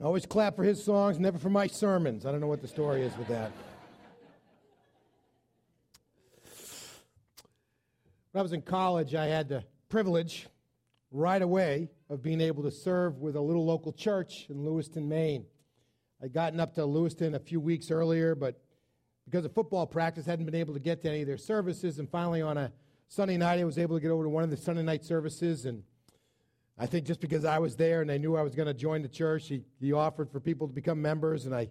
I always clap for his songs, never for my sermons. I don't know what the story is with that. When I was in college, I had the privilege right away of being able to serve with a little local church in Lewiston, Maine. I'd gotten up to Lewiston a few weeks earlier, but because of football practice, hadn't been able to get to any of their services. And finally, on a Sunday night, I was able to get over to one of the Sunday night services and I think just because I was there and they knew I was going to join the church, he, he offered for people to become members, and I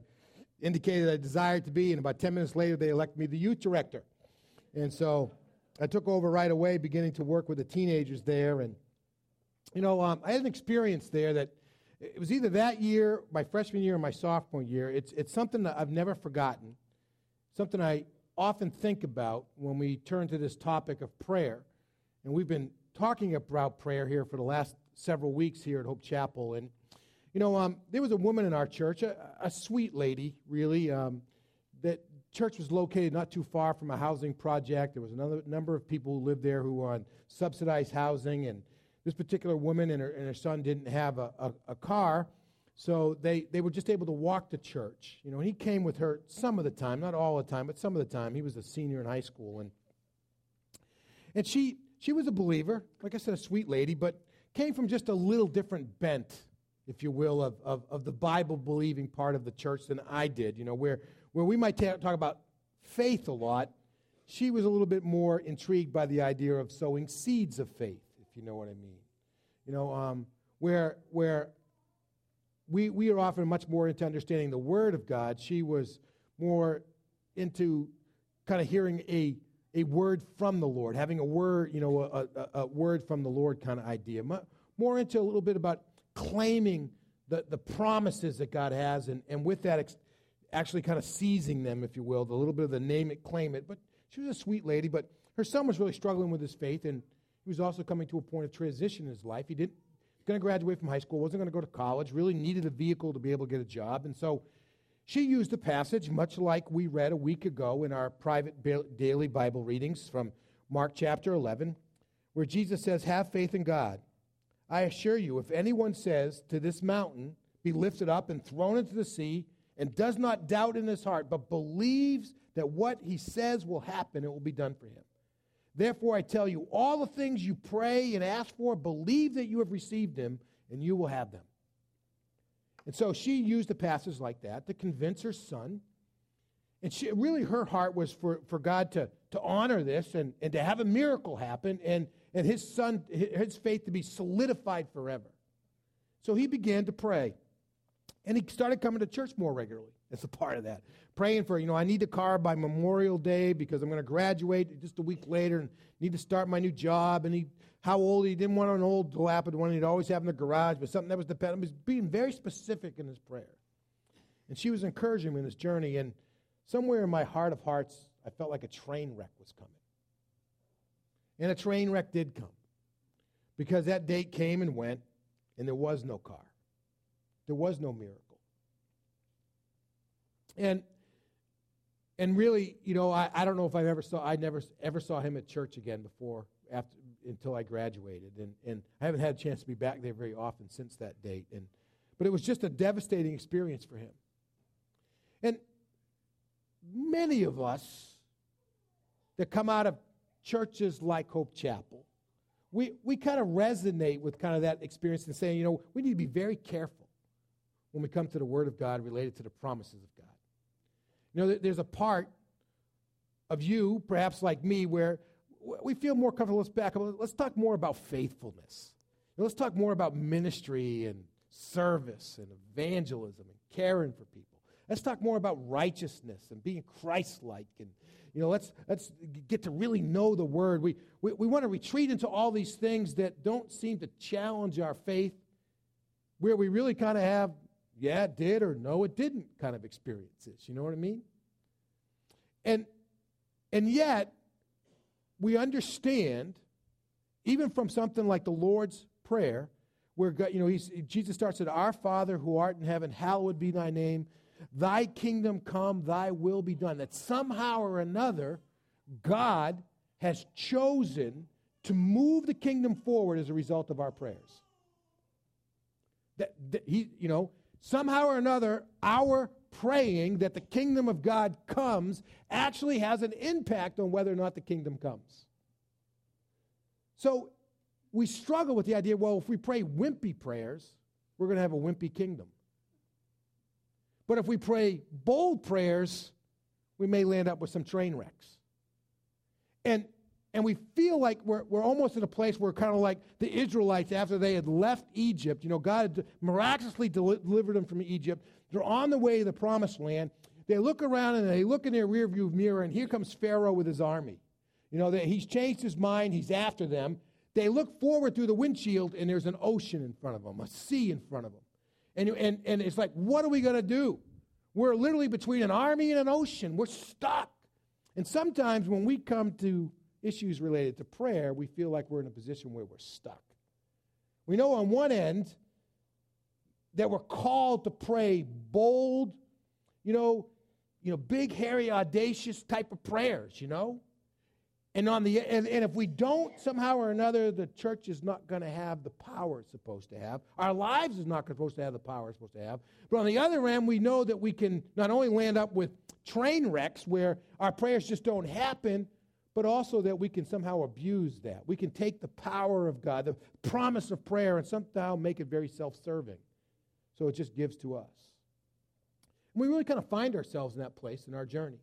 indicated I desired to be. And about 10 minutes later, they elected me the youth director. And so I took over right away, beginning to work with the teenagers there. And, you know, um, I had an experience there that it was either that year, my freshman year, or my sophomore year. It's, it's something that I've never forgotten, something I often think about when we turn to this topic of prayer. And we've been talking about prayer here for the last several weeks here at Hope Chapel. And, you know, um, there was a woman in our church, a, a sweet lady, really. Um, that church was located not too far from a housing project. There was another number of people who lived there who were on subsidized housing. And this particular woman and her, and her son didn't have a, a, a car. So they, they were just able to walk to church. You know, he came with her some of the time, not all the time, but some of the time. He was a senior in high school. And, and she, she was a believer, like I said, a sweet lady, but came from just a little different bent, if you will, of, of, of the Bible believing part of the church than I did. You know, where, where we might ta- talk about faith a lot, she was a little bit more intrigued by the idea of sowing seeds of faith, if you know what I mean. You know, um, where, where we, we are often much more into understanding the Word of God, she was more into kind of hearing a a word from the Lord, having a word, you know, a, a, a word from the Lord kind of idea. More into a little bit about claiming the, the promises that God has, and, and with that, ex- actually kind of seizing them, if you will, the little bit of the name it, claim it. But she was a sweet lady, but her son was really struggling with his faith, and he was also coming to a point of transition in his life. He didn't going to graduate from high school, wasn't going to go to college, really needed a vehicle to be able to get a job, and so she used a passage much like we read a week ago in our private daily Bible readings from Mark chapter 11, where Jesus says, Have faith in God. I assure you, if anyone says to this mountain, Be lifted up and thrown into the sea, and does not doubt in his heart, but believes that what he says will happen, it will be done for him. Therefore, I tell you, all the things you pray and ask for, believe that you have received them, and you will have them. And so she used a passage like that to convince her son. And she, really, her heart was for, for God to, to honor this and, and to have a miracle happen and, and his son, his faith to be solidified forever. So he began to pray. And he started coming to church more regularly as a part of that. Praying for, you know, I need a car by Memorial Day because I'm going to graduate just a week later and need to start my new job. And he how old he didn't want an old dilapidated one he'd always have in the garage, but something that was dependent. He was being very specific in his prayer. And she was encouraging him in his journey. And somewhere in my heart of hearts, I felt like a train wreck was coming. And a train wreck did come. Because that date came and went, and there was no car. There was no miracle. And and really, you know, I, I don't know if I ever saw I never ever saw him at church again before after until I graduated. And, and I haven't had a chance to be back there very often since that date. And, but it was just a devastating experience for him. And many of us that come out of churches like Hope Chapel, we, we kind of resonate with kind of that experience and saying, you know, we need to be very careful when we come to the Word of God related to the promises of God. You know, there's a part of you, perhaps like me, where we feel more comfortable. Let's back up. Let's talk more about faithfulness. Let's talk more about ministry and service and evangelism and caring for people. Let's talk more about righteousness and being Christ-like. And you know, let's let's get to really know the Word. We we, we want to retreat into all these things that don't seem to challenge our faith, where we really kind of have, yeah, it did or no, it didn't kind of experiences. You know what I mean? And and yet we understand, even from something like the Lord's Prayer, where God, you know, Jesus starts at Our Father who art in heaven, hallowed be thy name. Thy kingdom come, thy will be done. That somehow or another, God has chosen to move the kingdom forward as a result of our prayers. That, that he, you know, somehow or another, our praying that the kingdom of God comes actually has an impact on whether or not the kingdom comes. So we struggle with the idea well, if we pray wimpy prayers, we're going to have a wimpy kingdom. But if we pray bold prayers, we may land up with some train wrecks. And, and we feel like we're, we're almost in a place where kind of like the Israelites after they had left Egypt. You know, God miraculously delivered them from Egypt. They're on the way to the promised land. They look around and they look in their rearview mirror, and here comes Pharaoh with his army. You know, he's changed his mind, he's after them. They look forward through the windshield, and there's an ocean in front of them, a sea in front of them. And, and, and it's like, what are we going to do? We're literally between an army and an ocean. We're stuck. And sometimes when we come to issues related to prayer, we feel like we're in a position where we're stuck. We know on one end that we're called to pray bold, you know, you know, big, hairy, audacious type of prayers, you know? And on the and, and if we don't somehow or another, the church is not going to have the power it's supposed to have. Our lives is not supposed to have the power it's supposed to have. But on the other end, we know that we can not only land up with train wrecks where our prayers just don't happen, but also that we can somehow abuse that. We can take the power of God, the promise of prayer, and somehow make it very self-serving. So it just gives to us. And we really kind of find ourselves in that place in our journey.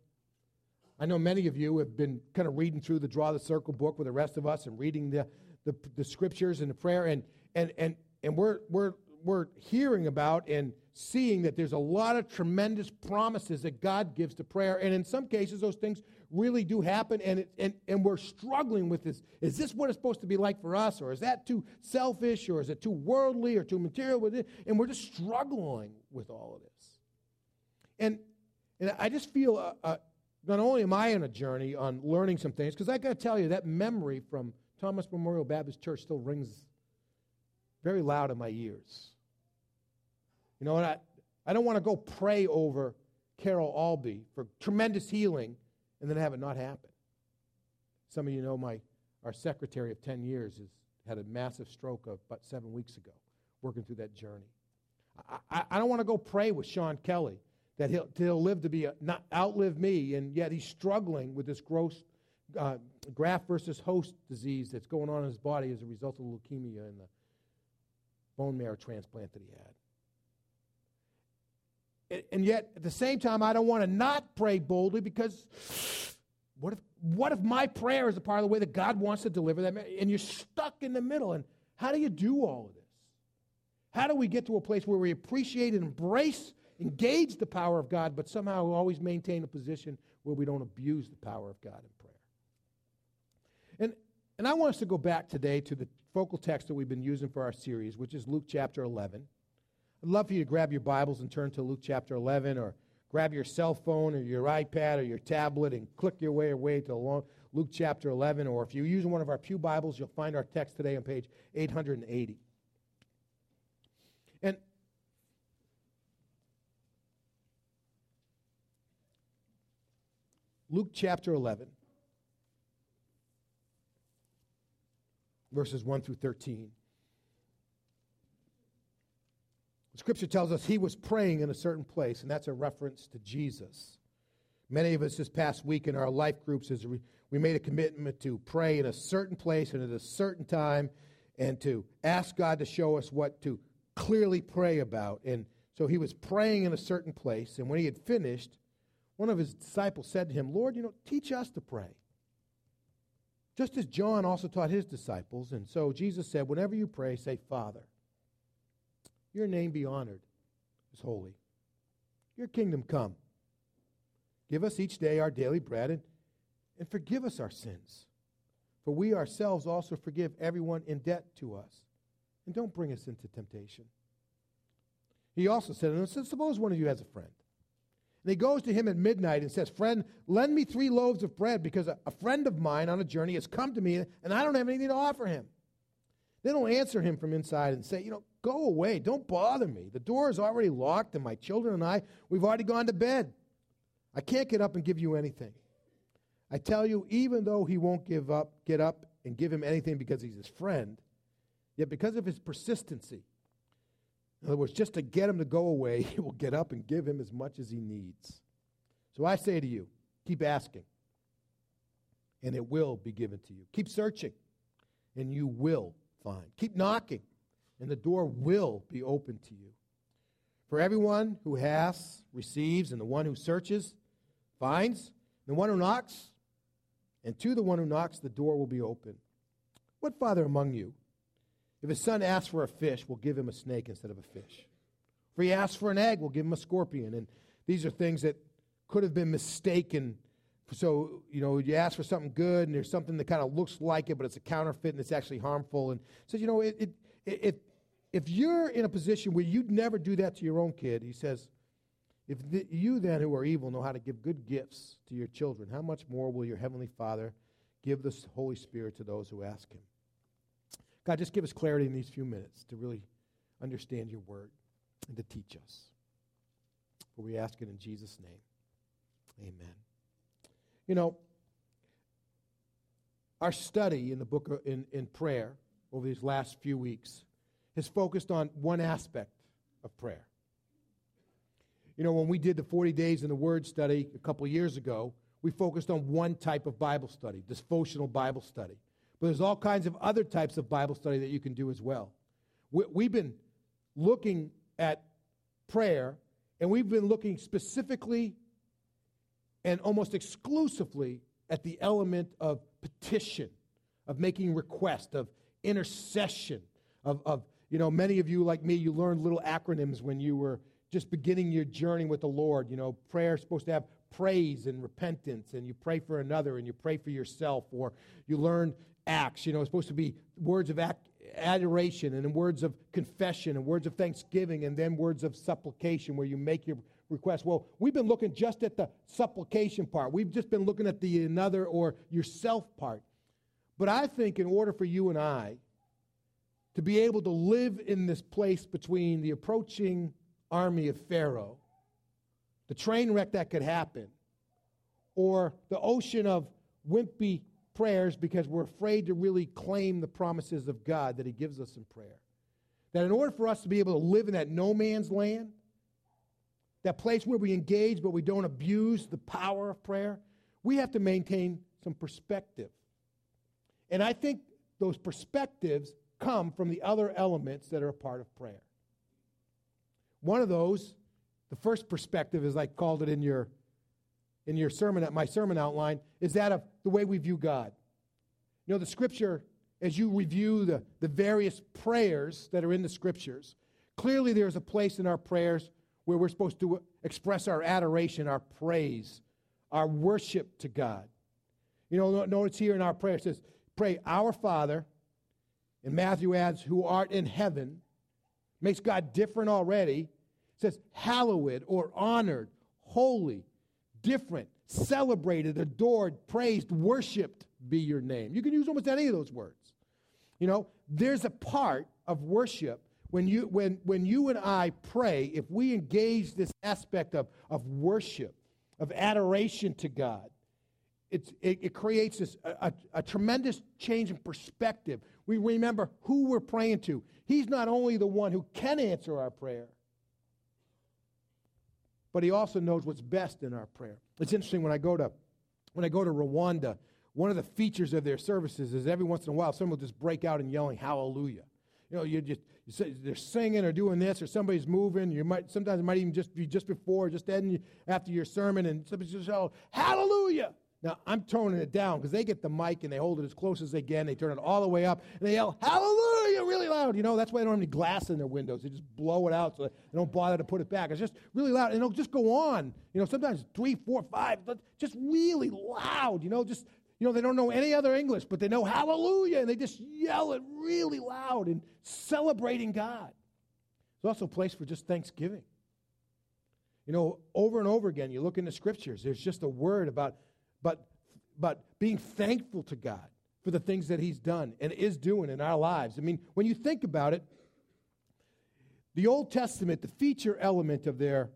I know many of you have been kind of reading through the Draw the Circle book with the rest of us and reading the, the, the scriptures and the prayer, and, and, and, and we're, we're, we're hearing about and seeing that there's a lot of tremendous promises that God gives to prayer. And in some cases, those things really do happen, and, it, and, and we're struggling with this. Is this what it's supposed to be like for us, or is that too selfish, or is it too worldly, or too material? With it? And we're just struggling with all of this. And, and I just feel a, a not only am I on a journey on learning some things, because I got to tell you, that memory from Thomas Memorial Baptist Church still rings very loud in my ears. You know, and I, I don't want to go pray over Carol Albee for tremendous healing and then have it not happen. Some of you know my our secretary of 10 years has had a massive stroke of about seven weeks ago, working through that journey. I, I, I don't want to go pray with Sean Kelly that he'll, he'll live to be a, not outlive me, and yet he's struggling with this gross uh, graft versus host disease that's going on in his body as a result of leukemia and the bone marrow transplant that he had. And yet, at the same time, I don't want to not pray boldly because what if, what if my prayer is a part of the way that God wants to deliver that? And you're stuck in the middle. And how do you do all of this? How do we get to a place where we appreciate and embrace engage the power of God, but somehow always maintain a position where we don't abuse the power of God in prayer. And, and I want us to go back today to the focal text that we've been using for our series, which is Luke chapter 11. I'd love for you to grab your Bibles and turn to Luke chapter 11 or grab your cell phone or your iPad or your tablet and click your way away to Luke chapter 11. Or if you're using one of our Pew Bibles, you'll find our text today on page 880. And Luke chapter 11, verses 1 through 13. The scripture tells us he was praying in a certain place, and that's a reference to Jesus. Many of us this past week in our life groups, as we, we made a commitment to pray in a certain place and at a certain time, and to ask God to show us what to clearly pray about. And so he was praying in a certain place, and when he had finished, one of his disciples said to him, Lord, you know, teach us to pray. Just as John also taught his disciples. And so Jesus said, Whenever you pray, say, Father, your name be honored as holy. Your kingdom come. Give us each day our daily bread and, and forgive us our sins. For we ourselves also forgive everyone in debt to us. And don't bring us into temptation. He also said, Suppose one of you has a friend and he goes to him at midnight and says, Friend, lend me three loaves of bread because a, a friend of mine on a journey has come to me and I don't have anything to offer him. They don't answer him from inside and say, You know, go away. Don't bother me. The door is already locked, and my children and I, we've already gone to bed. I can't get up and give you anything. I tell you, even though he won't give up, get up and give him anything because he's his friend, yet because of his persistency, In other words, just to get him to go away, he will get up and give him as much as he needs. So I say to you, keep asking, and it will be given to you. Keep searching, and you will find. Keep knocking, and the door will be open to you. For everyone who asks receives, and the one who searches finds. The one who knocks, and to the one who knocks, the door will be open. What father among you, if his son asks for a fish, will give him a snake instead of a fish? If he asks for an egg, will give him a scorpion. And these are things that could have been mistaken. So, you know, you ask for something good, and there's something that kind of looks like it, but it's a counterfeit and it's actually harmful. And says, you know, it, it, it, if you're in a position where you'd never do that to your own kid, he says, if the, you then who are evil know how to give good gifts to your children, how much more will your heavenly Father give the Holy Spirit to those who ask him? God, just give us clarity in these few minutes to really understand your word and to teach us. For we ask it in Jesus' name. Amen. You know, our study in the book of, in, in prayer over these last few weeks has focused on one aspect of prayer. You know, when we did the 40 days in the Word study a couple years ago, we focused on one type of Bible study, devotional Bible study. But there's all kinds of other types of Bible study that you can do as well. We, have been looking at prayer, and we've been looking specifically and almost exclusively at the element of petition, of making request, of intercession, of, of you know, many of you, like me, you learned little acronyms when you were just beginning your journey with the Lord. You know, prayer is supposed to have praise and repentance, and you pray for another, and you pray for yourself, or you learn acts. You know, it's supposed to be words of adoration, and words of confession, and words of thanksgiving, and then words of supplication, where you make your request. Well, we've been looking just at the supplication part. We've just been looking at the another or yourself part. But I think in order for you and I to be able to live in this place between the approaching army of Pharaoh, the train wreck that could happen, or the ocean of wimpy prayers because we're afraid to really claim the promises of God that He gives us in prayer. That in order for us to be able to live in that no man's land, that place where we engage but we don't abuse the power of prayer, we have to maintain some perspective. And I think those perspectives come from the other elements that are a part of prayer. One of those, the first perspective, as I called it in your in your sermon, my sermon outline, is that of the way we view God. You know, the scripture, as you review the, the various prayers that are in the scriptures, clearly there's a place in our prayers where we're supposed to express our adoration, our praise, our worship to God. You know, notice here in our prayer, it says, Pray, Our Father, and Matthew adds, Who art in heaven, makes God different already. Says, hallowed or honored, holy, different, celebrated, adored, praised, worshiped be your name. You can use almost any of those words. You know, there's a part of worship when you when when you and I pray, if we engage this aspect of, of worship, of adoration to God, it, it creates this a, a, a tremendous change in perspective. We remember who we're praying to. He's not only the one who can answer our prayer, but he also knows what's best in our prayer. It's interesting when I go to when I go to Rwanda, one of the features of their services is every once in a while someone will just break out and yelling hallelujah. You know, you just they're singing or doing this, or somebody's moving. You might sometimes it might even just be just before, just after your sermon, and somebody's just yell hallelujah. Now, I'm toning it down because they get the mic and they hold it as close as they can. They turn it all the way up and they yell, Hallelujah, really loud. You know, that's why they don't have any glass in their windows. They just blow it out so they don't bother to put it back. It's just really loud. And it'll just go on. You know, sometimes three, four, five, just really loud. You know, just, you know, they don't know any other English, but they know Hallelujah. And they just yell it really loud and celebrating God. It's also a place for just thanksgiving. You know, over and over again, you look in the scriptures, there's just a word about but, but being thankful to God for the things that He's done and is doing in our lives. I mean, when you think about it, the Old Testament, the feature element of their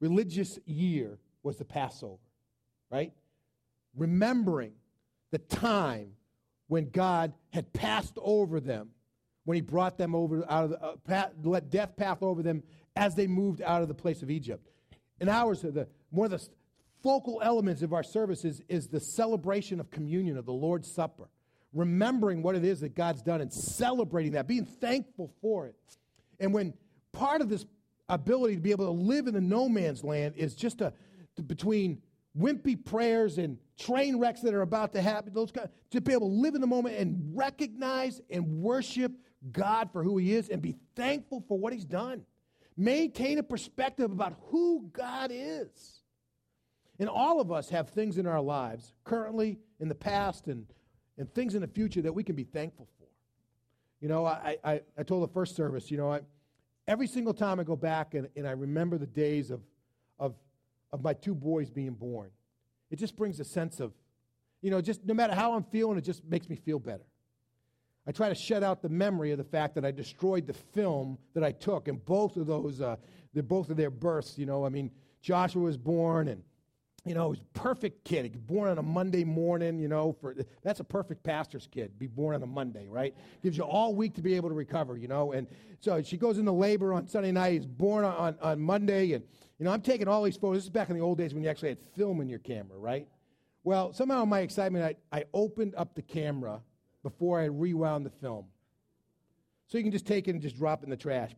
religious year was the Passover, right? Remembering the time when God had passed over them when he brought them over out of the, uh, path, let death pass over them as they moved out of the place of Egypt. And ours, the, of the focal elements of our services is the celebration of communion, of the Lord's Supper. Remembering what it is that God's done and celebrating that, being thankful for it. And when part of this ability to be able to live in the no man's land is just a, between wimpy prayers and train wrecks that are about to happen, those kind, to be able to live in the moment and recognize and worship God for who He is and be thankful for what He's done. Maintain a perspective about who God is. And all of us have things in our lives, currently, in the past, and, and things in the future that we can be thankful for. You know, I, I, I told the first service, you know, I, every single time I go back and, and I remember the days of, of, of my two boys being born, it just brings a sense of, you know, just no matter how I'm feeling, it just makes me feel better. I try to shut out the memory of the fact that I destroyed the film that I took, and both of those, uh, both of their births. You know, I mean, Joshua was born, and you know, he's a perfect kid. He was born on a Monday morning. You know, for that's a perfect pastor's kid. Be born on a Monday, right? Gives you all week to be able to recover. You know, and so she goes into labor on Sunday night. He's born on, on Monday, and you know, I'm taking all these photos. This is back in the old days when you actually had film in your camera, right? Well, somehow in my excitement, I, I opened up the camera before I rewound the film. So you can just take it and just drop it in the trash.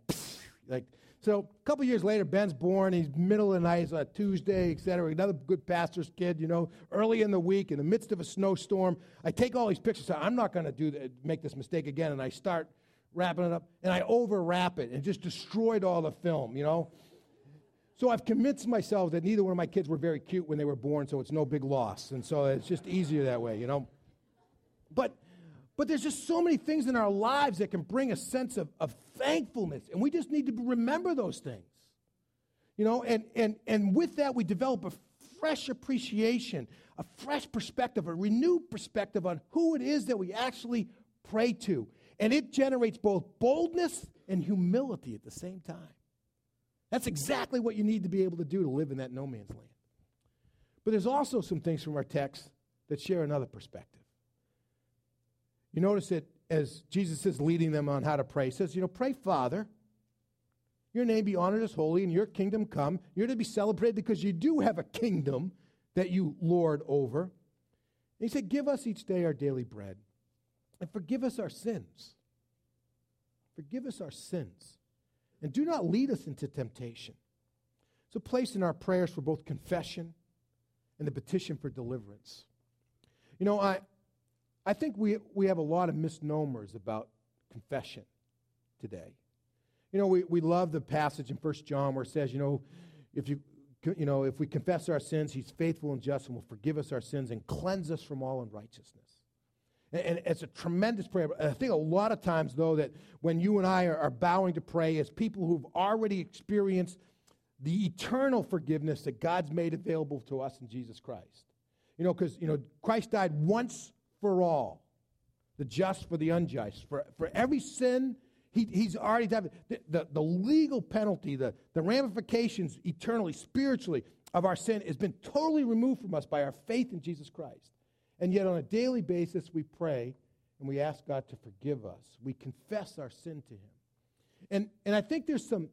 like so a couple years later, Ben's born. He's middle of the night, it's on Tuesday, et cetera. Another good pastor's kid, you know, early in the week, in the midst of a snowstorm. I take all these pictures. I'm not going to do that, make this mistake again. And I start wrapping it up, and I overwrap it and just destroyed all the film, you know. So I've convinced myself that neither one of my kids were very cute when they were born, so it's no big loss. And so it's just easier that way, you know. But but there's just so many things in our lives that can bring a sense of, of thankfulness, and we just need to remember those things. You know, and, and, and with that, we develop a fresh appreciation, a fresh perspective, a renewed perspective on who it is that we actually pray to. And it generates both boldness and humility at the same time. That's exactly what you need to be able to do to live in that no man's land. But there's also some things from our text that share another perspective. You notice that as Jesus is leading them on how to pray, he says, You know, pray, Father, your name be honored as holy, and your kingdom come. You're to be celebrated because you do have a kingdom that you lord over. And he said, Give us each day our daily bread, and forgive us our sins. Forgive us our sins, and do not lead us into temptation. So, place in our prayers for both confession and the petition for deliverance. You know, I, I think we, we have a lot of misnomers about confession today. You know, we, we love the passage in 1 John where it says, you know, if you you know, if we confess our sins, he's faithful and just and will forgive us our sins and cleanse us from all unrighteousness. And, and it's a tremendous prayer. I think a lot of times, though, that when you and I are, are bowing to pray as people who've already experienced the eternal forgiveness that God's made available to us in Jesus Christ. You know, because, you know, Christ died once for all, the just for the unjust. For, for every sin, he, he's already done the, the, the legal penalty, the, the ramifications eternally, spiritually of our sin has been totally removed from us by our faith in Jesus Christ. And yet, on a daily basis, we pray and we ask God to forgive us. We confess our sin to Him. And, and I think there's some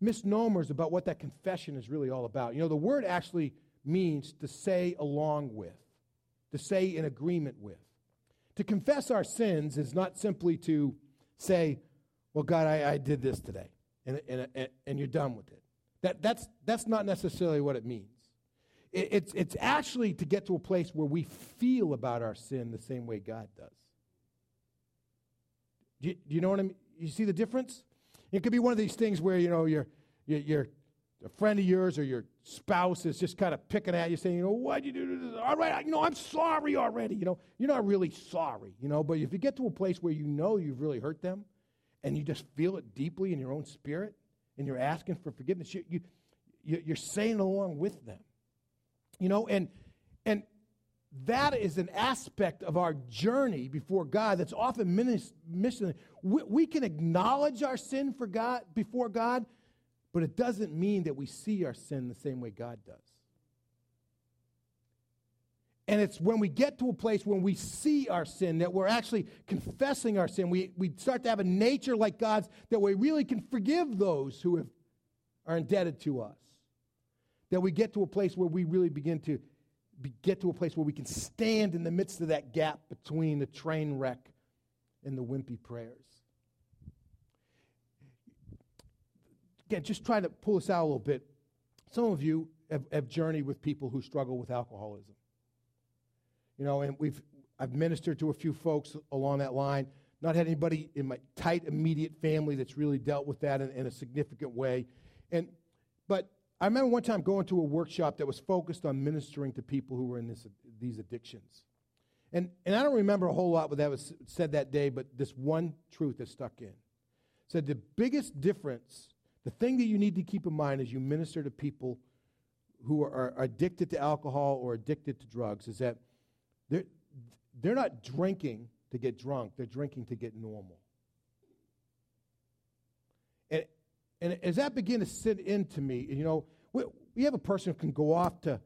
misnomers about what that confession is really all about. You know, the word actually means to say along with, to say in agreement with. To confess our sins is not simply to say, well, God, I, I did this today, and, and, and you're done with it. That, that's, that's not necessarily what it means. It, it's, it's actually to get to a place where we feel about our sin the same way God does. Do you, do you know what I mean? You see the difference? It could be one of these things where, you know, you're, you're a friend of yours or your spouse is just kind of picking at you, saying, you know, why'd you do this? All right, you know, I'm sorry already. You know, you're not really sorry, you know, but if you get to a place where you know you've really hurt them and you just feel it deeply in your own spirit and you're asking for forgiveness, you, you, you're saying along with them, you know, and, and that is an aspect of our journey before God that's often missing. We, we can acknowledge our sin for God before God, but it doesn't mean that we see our sin the same way God does. And it's when we get to a place when we see our sin, that we're actually confessing our sin. We, we start to have a nature like God's, that we really can forgive those who have, are indebted to us. That we get to a place where we really begin to be, get to a place where we can stand in the midst of that gap between the train wreck and the wimpy prayers. Again, just trying to pull this out a little bit. Some of you have, have journeyed with people who struggle with alcoholism. You know, and we've I've ministered to a few folks along that line. Not had anybody in my tight immediate family that's really dealt with that in, in a significant way. And but I remember one time going to a workshop that was focused on ministering to people who were in this, these addictions. And, and I don't remember a whole lot what that was said that day, but this one truth that stuck in. Said the biggest difference, the thing that you need to keep in mind as you minister to people who are, addicted to alcohol or addicted to drugs is that they're, they're not drinking to get drunk, they're drinking to get normal. And, and as that began to sit into me, you know, we, we have a person who can go off to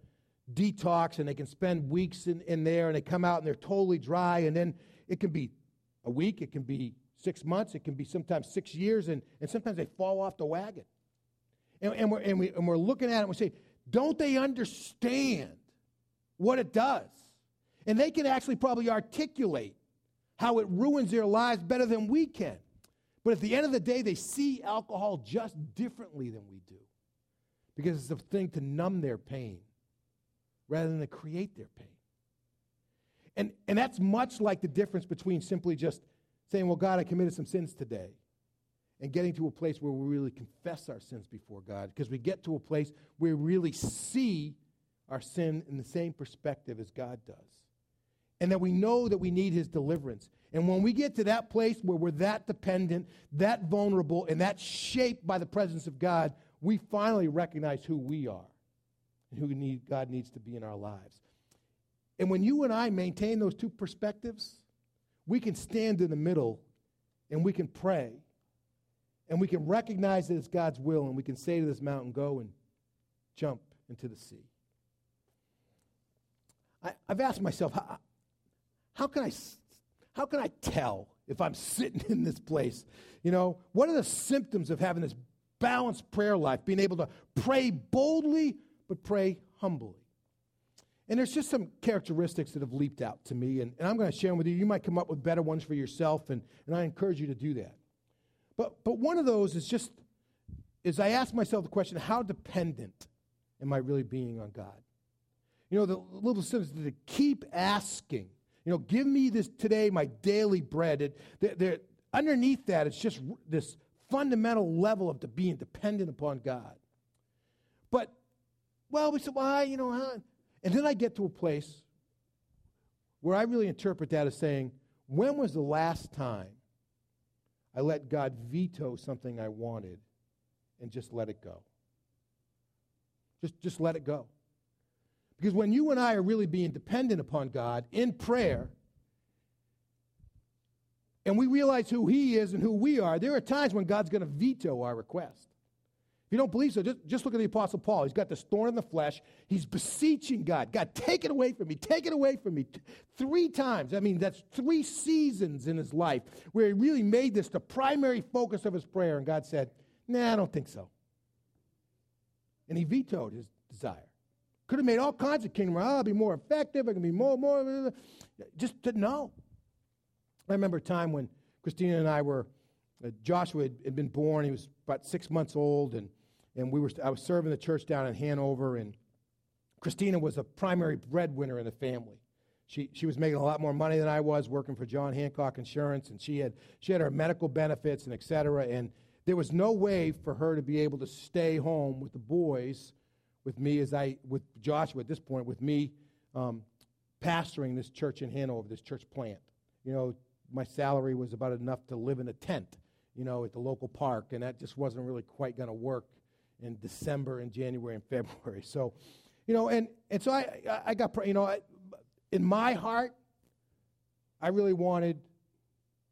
detox and they can spend weeks in, in there and they come out and they're totally dry. And then it can be a week, it can be six months, it can be sometimes six years, and, and sometimes they fall off the wagon. And, and, we're, and, we, and we're looking at it and we say, don't they understand what it does? And they can actually probably articulate how it ruins their lives better than we can. But at the end of the day, they see alcohol just differently than we do because it's a thing to numb their pain rather than to create their pain. And, and that's much like the difference between simply just saying, Well, God, I committed some sins today, and getting to a place where we really confess our sins before God because we get to a place where we really see our sin in the same perspective as God does. And that we know that we need His deliverance. And when we get to that place where we're that dependent, that vulnerable, and that shaped by the presence of God, we finally recognize who we are and who need, God needs to be in our lives. And when you and I maintain those two perspectives, we can stand in the middle and we can pray and we can recognize that it's God's will and we can say to this mountain, Go and jump into the sea. I, have asked myself, how, how, can I, how can I tell if I'm sitting in this place? You know, what are the symptoms of having this balanced prayer life, being able to pray boldly but pray humbly. And there's just some characteristics that have leaped out to me, and, and I'm going to share them with you. You might come up with better ones for yourself, and, and I encourage you to do that. But, but one of those is just, is I ask myself the question, how dependent am I really being on God? You know, the little sentence to keep asking, you know, give me this today, my daily bread. It, they're, they're, underneath that, it's just this fundamental level of the being dependent upon God. But, well, we said, why, you know, huh? And then I get to a place where I really interpret that as saying, when was the last time I let God veto something I wanted and just let it go? Just, just let it go. Because when you and I are really being dependent upon God in prayer, and we realize who He is and who we are, there are times when God's going to veto our request. You don't believe so, just, just look at the Apostle Paul. He's got this thorn in the flesh. He's beseeching God God, take it away from me, take it away from me. Three times. I mean, that's three seasons in his life where he really made this the primary focus of his prayer. And God said, Nah, I don't think so. And he vetoed his desire. Could have made all kinds of kingdom. Oh, I'll be more effective. I can be more, more. Just to know. I remember a time when Christina and I were, uh, Joshua had, had, been born. He was about six months old, and, and we were, I was serving the church down in Hanover, and Christina was a primary breadwinner in the family. She, she was making a lot more money than I was working for John Hancock Insurance, and she had, she had her medical benefits and et cetera, and there was no way for her to be able to stay home with the boys, with me as I, with Joshua at this point, with me um, pastoring this church in Hanover, this church plant. You know, my salary was about enough to live in a tent, you know, at the local park, and that just wasn't really quite going to work in December and January and February. So, you know, and, and so I, I got, you know, I, in my heart, I really wanted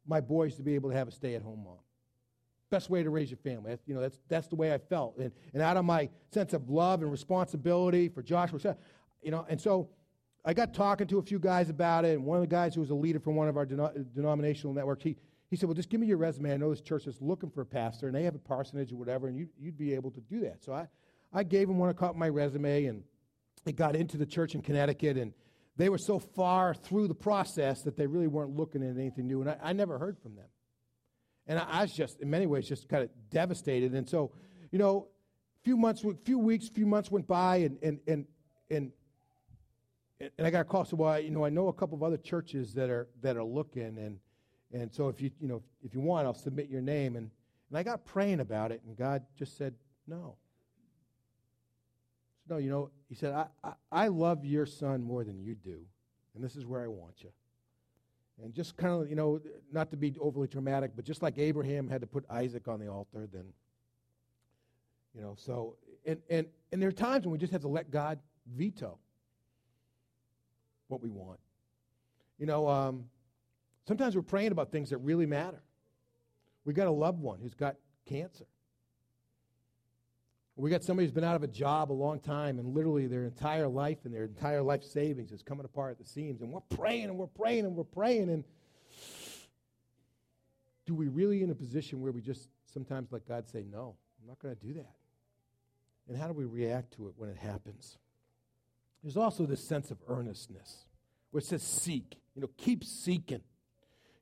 my boys to be able to have a stay at home mom. Best way to raise your family. That's, you know, that's, that's the way I felt. And, and out of my sense of love and responsibility for Joshua, you know, and so I got talking to a few guys about it, and one of the guys who was a leader from one of our denom- denominational networks, he, he said, Well, just give me your resume. I know this church is looking for a pastor, and they have a parsonage or whatever, and you, you'd be able to do that. So I, I gave him one copy of my resume, and it got into the church in Connecticut, and they were so far through the process that they really weren't looking at anything new, and I, I never heard from them. And I, I was just, in many ways, just kind of devastated. And so, you know, a few months, few weeks, few months went by, and, and, and, and and I got a call. So, well, you know, I know a couple of other churches that are that are looking, and and so if you you know if you want, I'll submit your name. And and I got praying about it, and God just said no. So, no, you know, He said, I, I I love your son more than you do, and this is where I want you. And just kind of, you know, not to be overly dramatic, but just like Abraham had to put Isaac on the altar, then, you know, so, and, and, and there are times when we just have to let God veto what we want. You know, um, sometimes we're praying about things that really matter. We got a loved one who's got cancer. We got somebody who's been out of a job a long time, and literally their entire life and their entire life savings is coming apart at the seams. And we're praying and we're praying and we're praying. And do we really in a position where we just sometimes let God say, No, I'm not going to do that? And how do we react to it when it happens? There's also this sense of earnestness where it says seek. You know, keep seeking.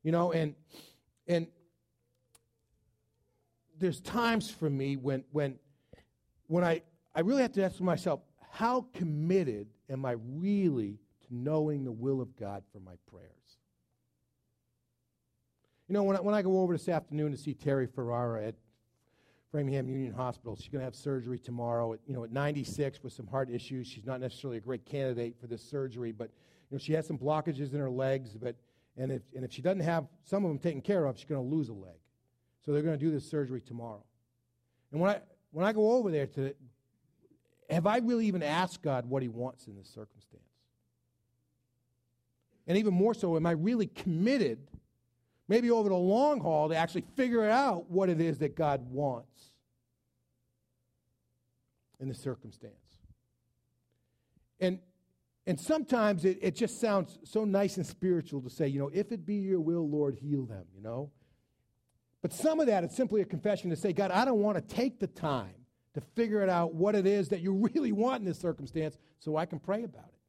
You know, and and there's times for me when when when I, I really have to ask myself, how committed am I really to knowing the will of God for my prayers? You know, when I, when I go over this afternoon to see Terry Ferrara at Framingham Union Hospital. She's going to have surgery tomorrow. At, you know, at 96 with some heart issues, she's not necessarily a great candidate for this surgery, but you know, she has some blockages in her legs. But and if and if she doesn't have some of them taken care of, she's going to lose a leg. So they're going to do this surgery tomorrow. And when I when I go over there to, have I really even asked God what He wants in this circumstance? And even more so, am I really committed maybe over the long haul, to actually figure out what it is that God wants in the circumstance. And and sometimes it, it just sounds so nice and spiritual to say, you know, if it be your will, Lord, heal them, you know. But some of that is simply a confession to say, God, I don't want to take the time to figure it out what it is that you really want in this circumstance so I can pray about it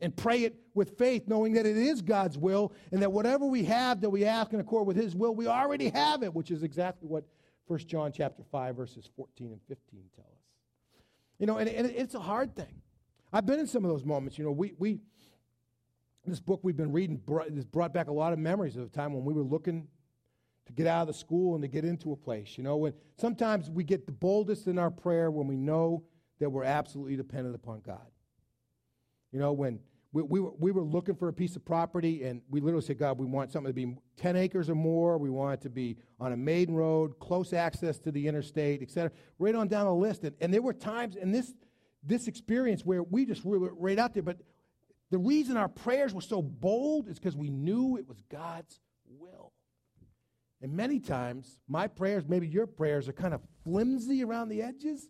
and pray it with faith, knowing that it is God's will and that whatever we have that we ask in accord with His will, we already have it, which is exactly what 1 John chapter 5, verses 14 and 15 tell us. You know, and, and it's a hard thing. I've been in some of those moments. You know, we, we this book we've been reading brought, has brought back a lot of memories of the time when we were looking to get out of the school and to get into a place. You know, when sometimes we get the boldest in our prayer when we know that we're absolutely dependent upon God. You know, when we, we, were, we were looking for a piece of property and we literally said, God, we want something to be 10 acres or more. We want it to be on a main road, close access to the interstate, et cetera. Right on down the list. And, and there were times in this, this experience where we just were right out there. But the reason our prayers were so bold is because we knew it was God's will. And many times, my prayers, maybe your prayers, are kind of flimsy around the edges.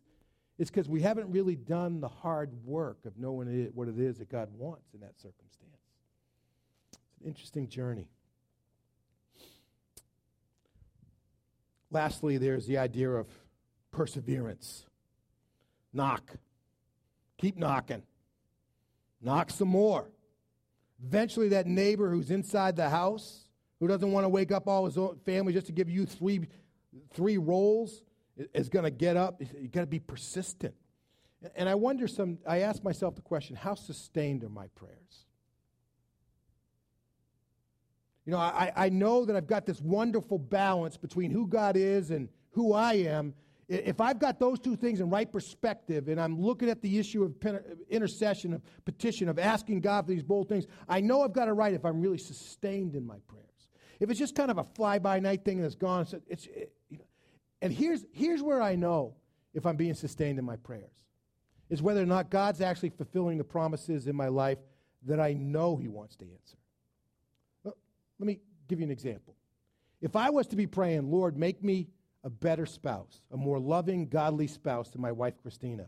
It's because we haven't really done the hard work of knowing it, what it is that God wants in that circumstance. It's an interesting journey. Lastly, there's the idea of perseverance. Knock. Keep knocking. Knock some more. Eventually, that neighbor who's inside the house, who doesn't want to wake up all his family just to give you three, three rolls, is going to get up. You've got to be persistent. And I wonder some, I ask myself the question how sustained are my prayers? You know, I, I know that I've got this wonderful balance between who God is and who I am. If I've got those two things in right perspective and I'm looking at the issue of intercession, of petition, of asking God for these bold things, I know I've got it right if I'm really sustained in my prayers. If it's just kind of a fly by night thing and it's gone, it's, it, you know, and here's, here's where I know if I'm being sustained in my prayers is whether or not God's actually fulfilling the promises in my life that I know He wants to answer. Well, let me give you an example. If I was to be praying, Lord, make me a better spouse, a more loving, godly spouse to my wife, Christina,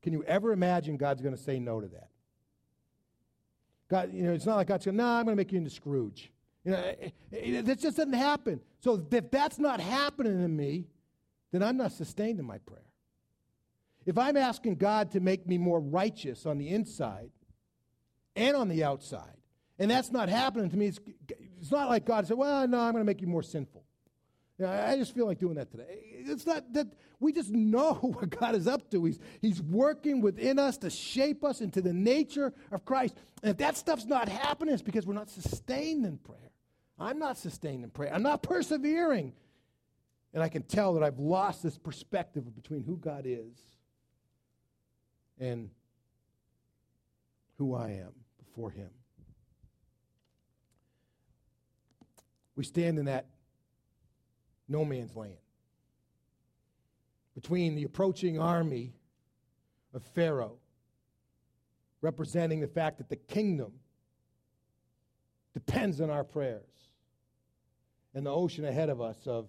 can you ever imagine God's going to say no to that? God, you know, it's not like God's going, no, I'm going to make you into Scrooge. You know, it, it, that just doesn't happen. So if that's not happening to me, then I'm not sustained in my prayer. If I'm asking God to make me more righteous on the inside and on the outside, and that's not happening to me, it's, it's not like God said, well, no, I'm going to make you more sinful. I just feel like doing that today. It's not that we just know what God is up to. He's, he's working within us to shape us into the nature of Christ. And if that stuff's not happening, it's because we're not sustained in prayer. I'm not sustained in prayer. I'm not persevering. And I can tell that I've lost this perspective between who God is and who I am before Him. We stand in that no man's land between the approaching army of Pharaoh, representing the fact that the kingdom depends on our prayers, and the ocean ahead of us of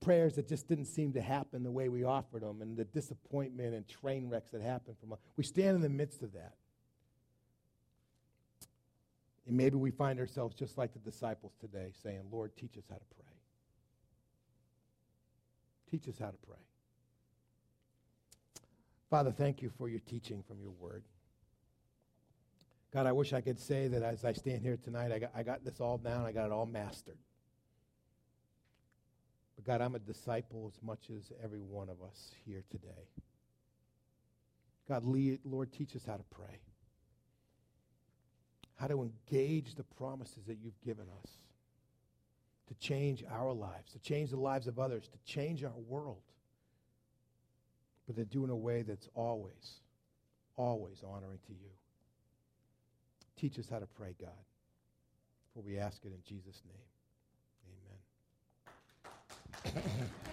prayers that just didn't seem to happen the way we offered them, and the disappointment and train wrecks that happened from us. We stand in the midst of that. And maybe we find ourselves just like the disciples today, saying, Lord, teach us how to pray. Teach us how to pray. Father, thank you for your teaching from your word. God, I wish I could say that as I stand here tonight, I got, I got this all down, I got it all mastered. But God, I'm a disciple as much as every one of us here today. God, lead, Lord, teach us how to pray, how to engage the promises that you've given us to change our lives, to change the lives of others, to change our world. But to do in a way that's always, always honoring to you. Teach us how to pray, God. For we ask it in Jesus' name. Amen.